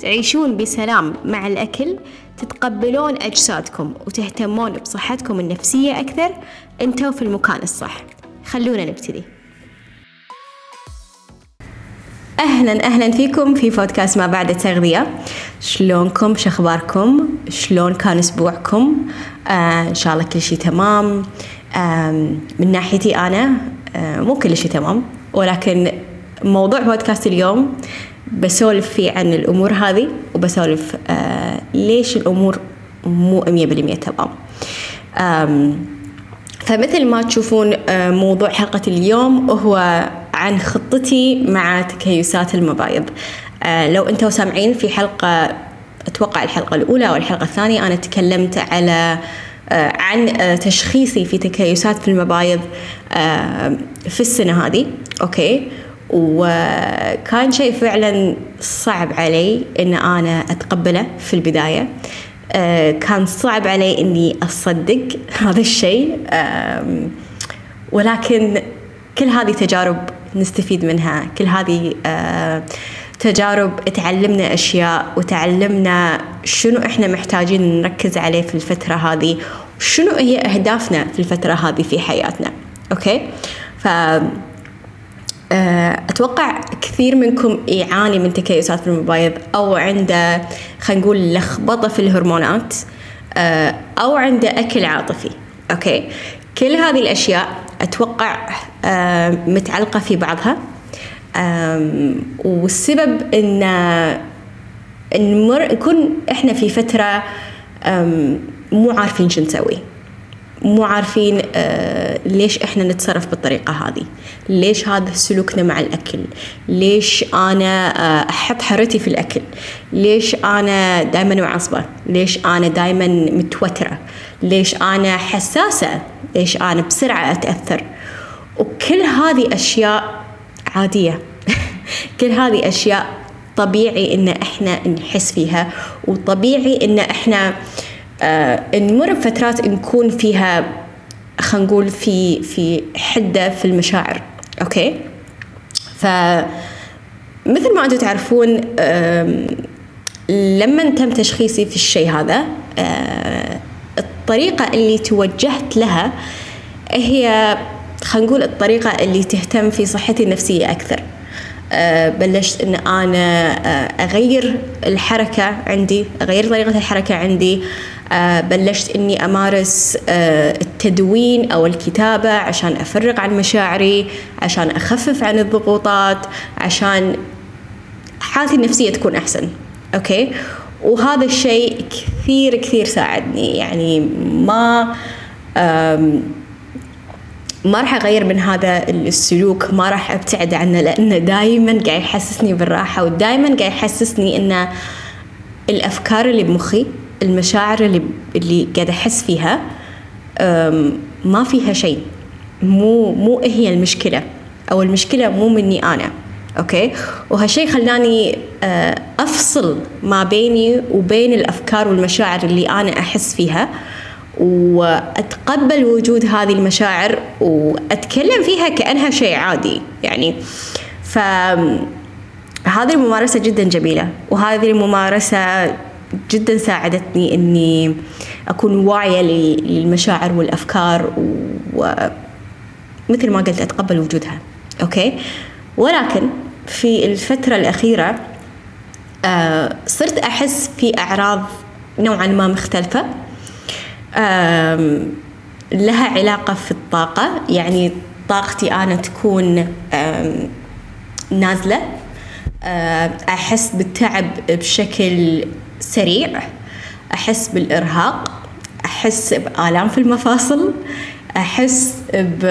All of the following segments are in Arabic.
تعيشون بسلام مع الأكل تتقبلون أجسادكم وتهتمون بصحتكم النفسية أكثر. أنتوا في المكان الصح. خلونا نبتدي. أهلا أهلا فيكم في بودكاست ما بعد التغذية. شلونكم؟ شخباركم شلون كان أسبوعكم؟ آه إن شاء الله كل شيء تمام. آه من ناحيتي أنا آه مو كل شيء تمام ولكن موضوع بودكاست اليوم بسولف فيه عن الأمور هذه وبسولف آه ليش الأمور مو 100% تمام. فمثل ما تشوفون آه، موضوع حلقة اليوم هو عن خطتي مع تكيسات المبايض. آه، لو أنتم سامعين في حلقة أتوقع الحلقة الأولى أو الحلقة الثانية أنا تكلمت على آه، عن تشخيصي في تكيسات في المبايض في السنة هذه. أوكي؟ وكان شيء فعلا صعب علي إن أنا أتقبله في البداية. كان صعب علي إني أصدق هذا الشيء. ولكن كل هذه تجارب نستفيد منها. كل هذه تجارب تعلمنا أشياء وتعلمنا شنو إحنا محتاجين نركز عليه في الفترة هذه وشنو هي أهدافنا في الفترة هذه في حياتنا. أوكي؟ ف آه، أتوقع كثير منكم يعاني من تكيسات في المبايض أو عنده خلينا نقول لخبطة في الهرمونات آه، أو عنده أكل عاطفي. أوكي؟ كل هذه الأشياء أتوقع آه، متعلقة في بعضها. والسبب إن نمر نكون إحنا في فترة مو عارفين شو نسوي. مو عارفين آه ليش إحنا نتصرف بالطريقة هذه؟ ليش هذا سلوكنا مع الأكل؟ ليش أنا آه أحط حرتي في الأكل؟ ليش أنا دائما معصبة؟ ليش أنا دائما متوترة؟ ليش أنا حساسة؟ ليش أنا بسرعة أتأثر؟ وكل هذه أشياء عادية. كل هذه أشياء طبيعي إن إحنا نحس فيها وطبيعي إن إحنا آه آه نمر بفترات نكون فيها خلينا نقول في في حدة في المشاعر أوكي؟ ف مثل ما أنتم تعرفون لما تم تشخيصي في الشيء هذا آه الطريقة اللي توجهت لها هي خلينا نقول الطريقة اللي تهتم في صحتي النفسية أكثر. آه بلشت إن أنا آه أغير الحركة عندي أغير طريقة الحركة عندي آه، بلشت إني أمارس آه، التدوين أو الكتابة عشان أفرغ عن مشاعري عشان أخفف عن الضغوطات عشان حالتي النفسية تكون أحسن. أوكي؟ وهذا الشيء كثير كثير ساعدني. يعني ما ما راح أغير من هذا السلوك ما راح أبتعد عنه لأنه دائما قاعد يحسسني بالراحة ودائما قاعد يحسسني إن الأفكار اللي بمخي المشاعر اللي اللي قاعد أحس فيها ما فيها شيء. مو مو هي المشكلة أو المشكلة مو مني أنا أوكي؟ وهالشيء خلاني أفصل ما بيني وبين الأفكار والمشاعر اللي أنا أحس فيها وأتقبل وجود هذه المشاعر وأتكلم فيها كأنها شيء عادي يعني. ف هذه الممارسة جدا جميلة وهذه الممارسة جدا ساعدتني إني أكون واعية للمشاعر والأفكار ومثل ما قلت أتقبل وجودها. أوكي؟ ولكن في الفترة الأخيرة آه صرت أحس في أعراض نوعا ما مختلفة. لها علاقة في الطاقة. يعني طاقتي أنا تكون نازلة. أحس بالتعب بشكل سريع. أحس بالإرهاق أحس بآلام في المفاصل أحس ب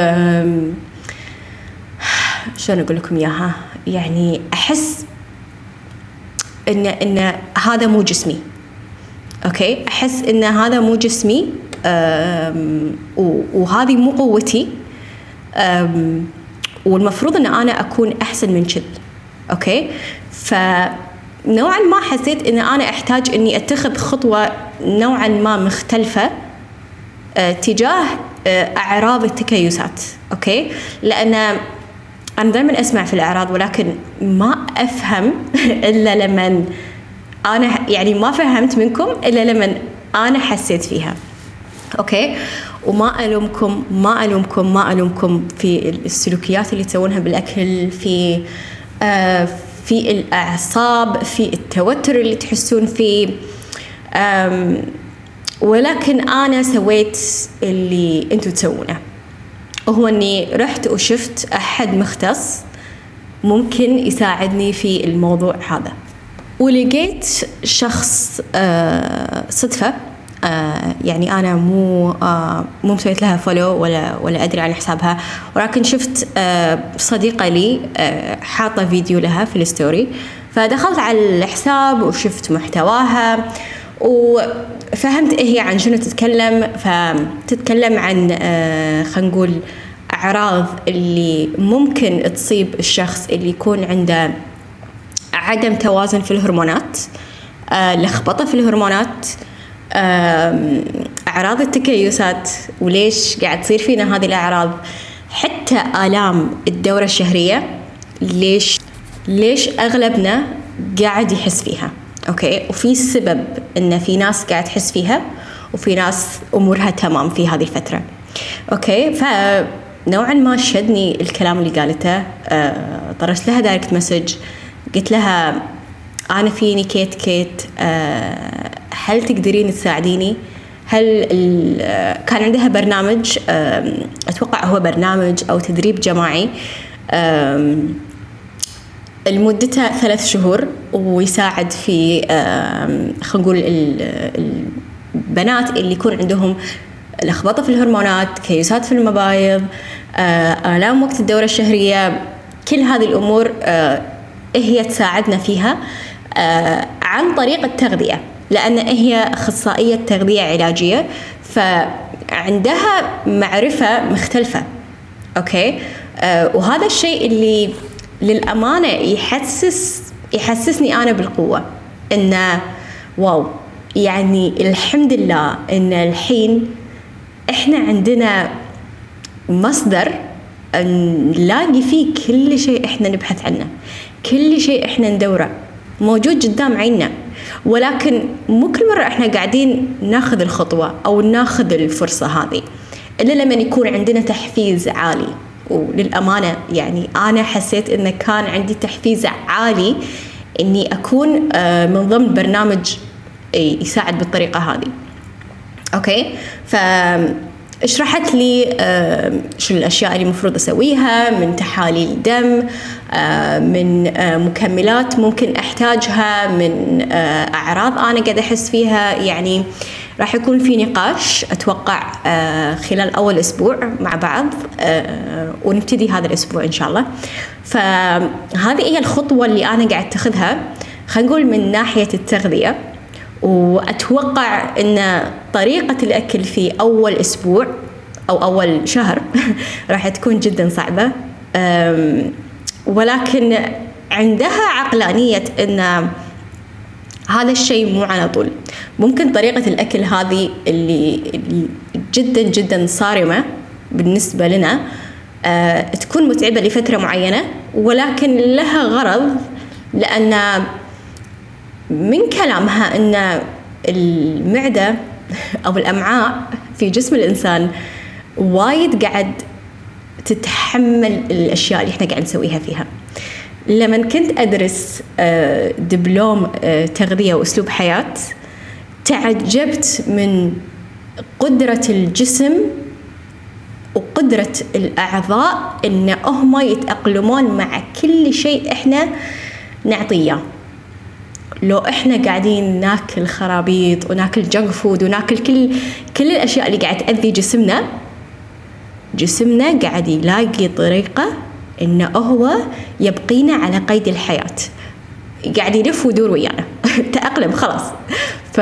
شلون أقول لكم إياها؟ يعني أحس إن إن هذا مو جسمي. أوكي؟ أحس إن هذا مو جسمي وهذه مو قوتي والمفروض إن أنا أكون أحسن من كذي. أوكي؟ فنوعا ما حسيت إن أنا أحتاج إني أتخذ خطوة نوعا ما مختلفة أه تجاه أه أعراض التكيسات أوكي؟ لأن أنا دائما أسمع في الأعراض ولكن ما أفهم إلا لما أنا يعني ما فهمت منكم إلا لما أنا حسيت فيها okay؟ وما ألومكم ما ألومكم ما ألومكم في السلوكيات اللي تسوونها بالأكل في آه في الأعصاب في التوتر اللي تحسون فيه. ولكن أنا سويت اللي أنتم تسوونه. هو إني رحت وشفت أحد مختص ممكن يساعدني في الموضوع هذا. ولقيت شخص آه صدفة آه يعني أنا مو آه مو مسويت لها follow ولا ولا أدري عن حسابها. ولكن شفت آه صديقة لي آه حاطة فيديو لها في ال story. فدخلت على الحساب وشفت محتواها وفهمت إيه هي عن شنو تتكلم. فتتكلم عن آه خلينا نقول أعراض اللي ممكن تصيب الشخص اللي يكون عنده عدم توازن في الهرمونات آه لخبطة في الهرمونات أعراض التكيسات وليش قاعد تصير فينا هذه الأعراض؟ حتى آلام الدورة الشهرية ليش ليش أغلبنا قاعد يحس فيها؟ okay وفي سبب إن في ناس قاعد تحس فيها وفي ناس أمورها تمام في هذه الفترة. okay فنوعا ما شدني الكلام اللي قالته. أه طرشت لها direct message قلت لها أنا فيني كيت كيت. أه هل تقدرين تساعديني؟ هل كان عندها برنامج أتوقع هو برنامج أو تدريب جماعي. لمدته ثلاث شهور ويساعد في خلينا نقول البنات اللي يكون عندهم لخبطة في الهرمونات كيسات في المبايض آلام وقت الدورة الشهرية. كل هذه الأمور هي تساعدنا فيها عن طريق التغذية. لأن هي أخصائية تغذية علاجية فعندها معرفة مختلفة أوكي؟ آه وهذا الشيء اللي للأمانة يحسس يحسسني أنا بالقوة إنه واو يعني الحمد لله إن الحين إحنا عندنا مصدر نلاقي فيه كل شيء إحنا نبحث عنه كل شيء إحنا ندوره موجود قدام عيننا. ولكن مو كل مرة إحنا قاعدين ناخذ الخطوة أو ناخذ الفرصة هذه إلا لما يكون عندنا تحفيز عالي. وللأمانة يعني أنا حسيت إنه كان عندي تحفيز عالي إني أكون من ضمن برنامج يساعد بالطريقة هذه. أوكي؟ ف شرحت لي شو الأشياء اللي المفروض أسويها من تحاليل دم من مكملات ممكن أحتاجها من أعراض أنا قاعدة أحس فيها. يعني راح يكون في نقاش أتوقع خلال أول أسبوع مع بعض ونبتدي هذا الأسبوع إن شاء الله. فهذه هي الخطوة اللي أنا قاعد أتخذها خلينا نقول من ناحية التغذية. وأتوقع إن طريقة الأكل في أول أسبوع أو أول شهر راح تكون جدا صعبة. ولكن عندها عقلانية إن هذا الشيء مو على طول. ممكن طريقة الأكل هذه اللي جدا جدا صارمة بالنسبة لنا أه تكون متعبة لفترة معينة ولكن لها غرض لأن من كلامها إن المعدة أو الأمعاء في جسم الإنسان وايد قاعد تتحمل الأشياء اللي إحنا قاعد نسويها فيها. لما كنت أدرس دبلوم تغذية وأسلوب حياة تعجبت من قدرة الجسم وقدرة الأعضاء إن هم يتأقلمون مع كل شيء إحنا نعطيه. لو إحنا قاعدين ناكل خرابيط وناكل جنك فود وناكل كل كل الأشياء اللي قاعد تأذي جسمنا جسمنا قاعد يلاقي طريقة انه هو يبقينا على قيد الحياة. قاعد يلف ويدور ويانا. تأقلم خلاص. ف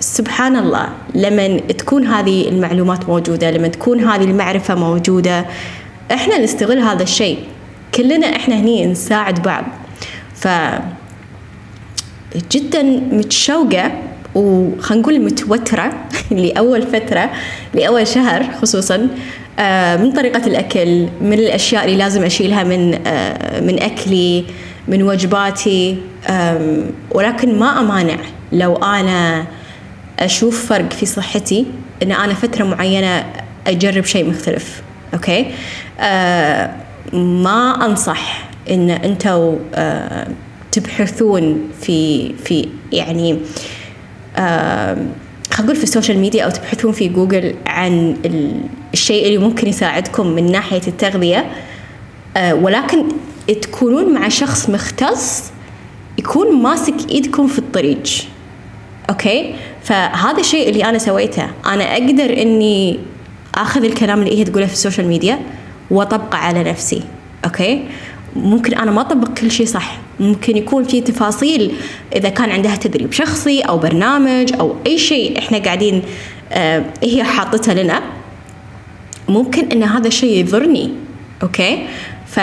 سبحان الله لما تكون هذه المعلومات موجودة لما تكون هذه المعرفة موجودة إحنا نستغل هذا الشيء. كلنا إحنا هني نساعد بعض. ف جدا متشوقة وخلينا نقول متوترة لأول فترة لأول شهر خصوصا من طريقة الأكل من الأشياء اللي لازم أشيلها من آه، من أكلي من وجباتي ولكن ما أمانع لو أنا أشوف فرق في صحتي إن أنا فترة معينة أجرب شيء مختلف أوكي؟ آه، ما أنصح إن أنتوا تبحثون في في يعني خلينا نقول في ال social media أو تبحثون في جوجل عن الشيء اللي ممكن يساعدكم من ناحية التغذية آه، ولكن تكونون مع شخص مختص يكون ماسك إيدكم في الطريق okay؟ فهذا الشيء اللي أنا سويته. أنا أقدر إني آخذ الكلام اللي هي تقوله في ال social media وأطبقه على نفسي. okay؟ ممكن أنا ما أطبق كل شيء صح. ممكن يكون في تفاصيل إذا كان عندها تدريب شخصي أو برنامج أو أي شيء إحنا قاعدين آه هي حاطتها لنا. ممكن إن هذا الشيء يضرني أوكي؟ ف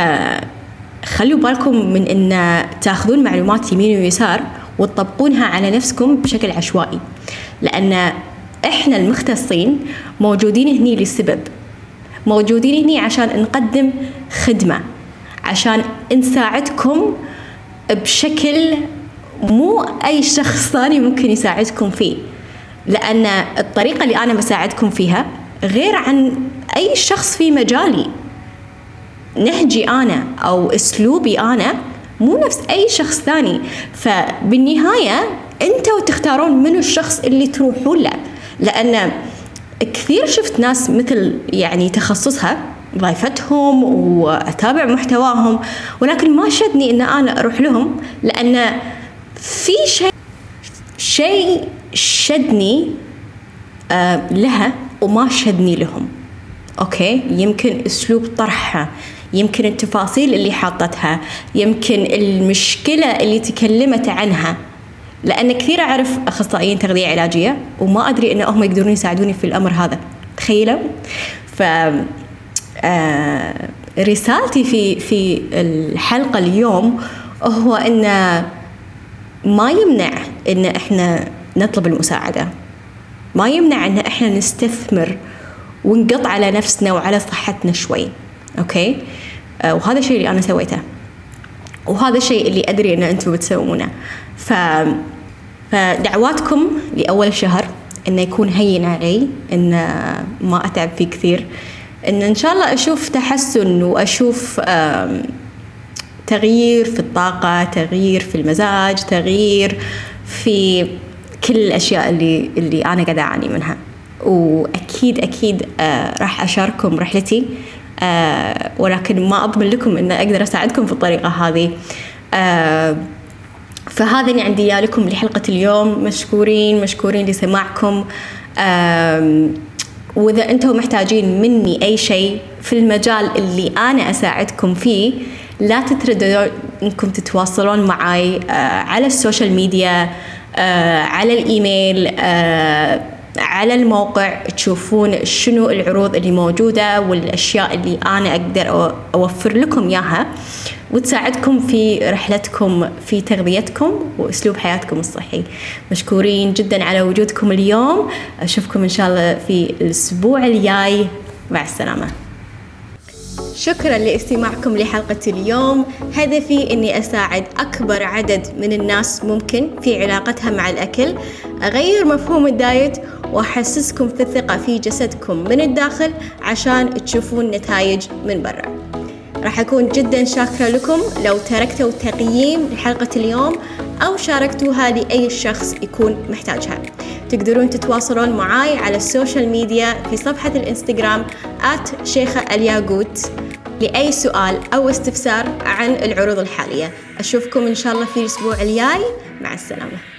خلوا بالكم من إن تاخذون معلومات يمين ويسار وتطبقونها على نفسكم بشكل عشوائي. لأن إحنا المختصين موجودين هني لسبب موجودين هني عشان نقدم خدمة عشان نساعدكم بشكل مو أي شخص ثاني ممكن يساعدكم فيه. لأن الطريقة اللي أنا بساعدكم فيها غير عن أي شخص في مجالي نهجي أنا أو أسلوبي أنا مو نفس أي شخص ثاني. فبالنهاية أنتوا تختارون منو الشخص اللي تروحون له. لأن كثير شفت ناس مثل يعني تخصصها ضيفتهم وأتابع محتواهم ولكن ما شدني إن أنا أروح لهم لأن في شيء شيء شدني آه لها وما شدني لهم. أوكي؟ يمكن أسلوب طرحها يمكن التفاصيل اللي حاطتها يمكن المشكلة اللي تكلمت عنها. لأن كثير أعرف أخصائيين تغذية علاجية وما أدري إن هم يقدرون يساعدوني في الأمر هذا. تخيلوا؟ ف آه، رسالتي في في الحلقة اليوم هو أن ما يمنع أن إحنا نطلب المساعدة. ما يمنع أن إحنا نستثمر ونقط على نفسنا وعلى صحتنا شوي. أوكي؟ آه، وهذا الشيء اللي أنا سويته. وهذا الشيء اللي أدري أن أنتم بتسوونه. ف فدعواتكم لأول الشهر إنه يكون هين علي إن ما أتعب فيه كثير. إن إن شاء الله أشوف تحسن وأشوف تغيير في الطاقة تغيير في المزاج تغيير في كل الأشياء اللي اللي أنا قاعدة أعاني منها. وأكيد أكيد آه راح أشارككم رحلتي آه ولكن ما أضمن لكم أن أقدر أساعدكم في الطريقة هذه. آه فهذا اللي عندي لكم لحلقة اليوم. مشكورين مشكورين لسماعكم. وإذا أنتم محتاجين مني أي شيء في المجال اللي أنا أساعدكم فيه لا تترددوا إنكم تتواصلون معي على ال social media على الإيميل على الموقع تشوفون شنو العروض اللي موجودة والأشياء اللي أنا أقدر أوفر لكم إياها. وتساعدكم في رحلتكم في تغذيتكم وأسلوب حياتكم الصحي. مشكورين جدا على وجودكم اليوم. أشوفكم إن شاء الله في الأسبوع الجاي. مع السلامة. شكرا لاستماعكم لحلقة اليوم. هدفي أني أساعد أكبر عدد من الناس ممكن في علاقتها مع الأكل. أغير مفهوم الدايت وأحسسكم في الثقة في جسدكم من الداخل عشان تشوفون نتائج من برا. راح أكون جدا شاكرة لكم لو تركتوا تقييم لحلقة اليوم أو شاركتوها لأي شخص يكون محتاجها. تقدرون تتواصلون معاي على ال social media في صفحة الإنستغرام شيخة الياقوت لأي سؤال أو استفسار عن العروض الحالية. أشوفكم إن شاء الله في الأسبوع الجاي. مع السلامة.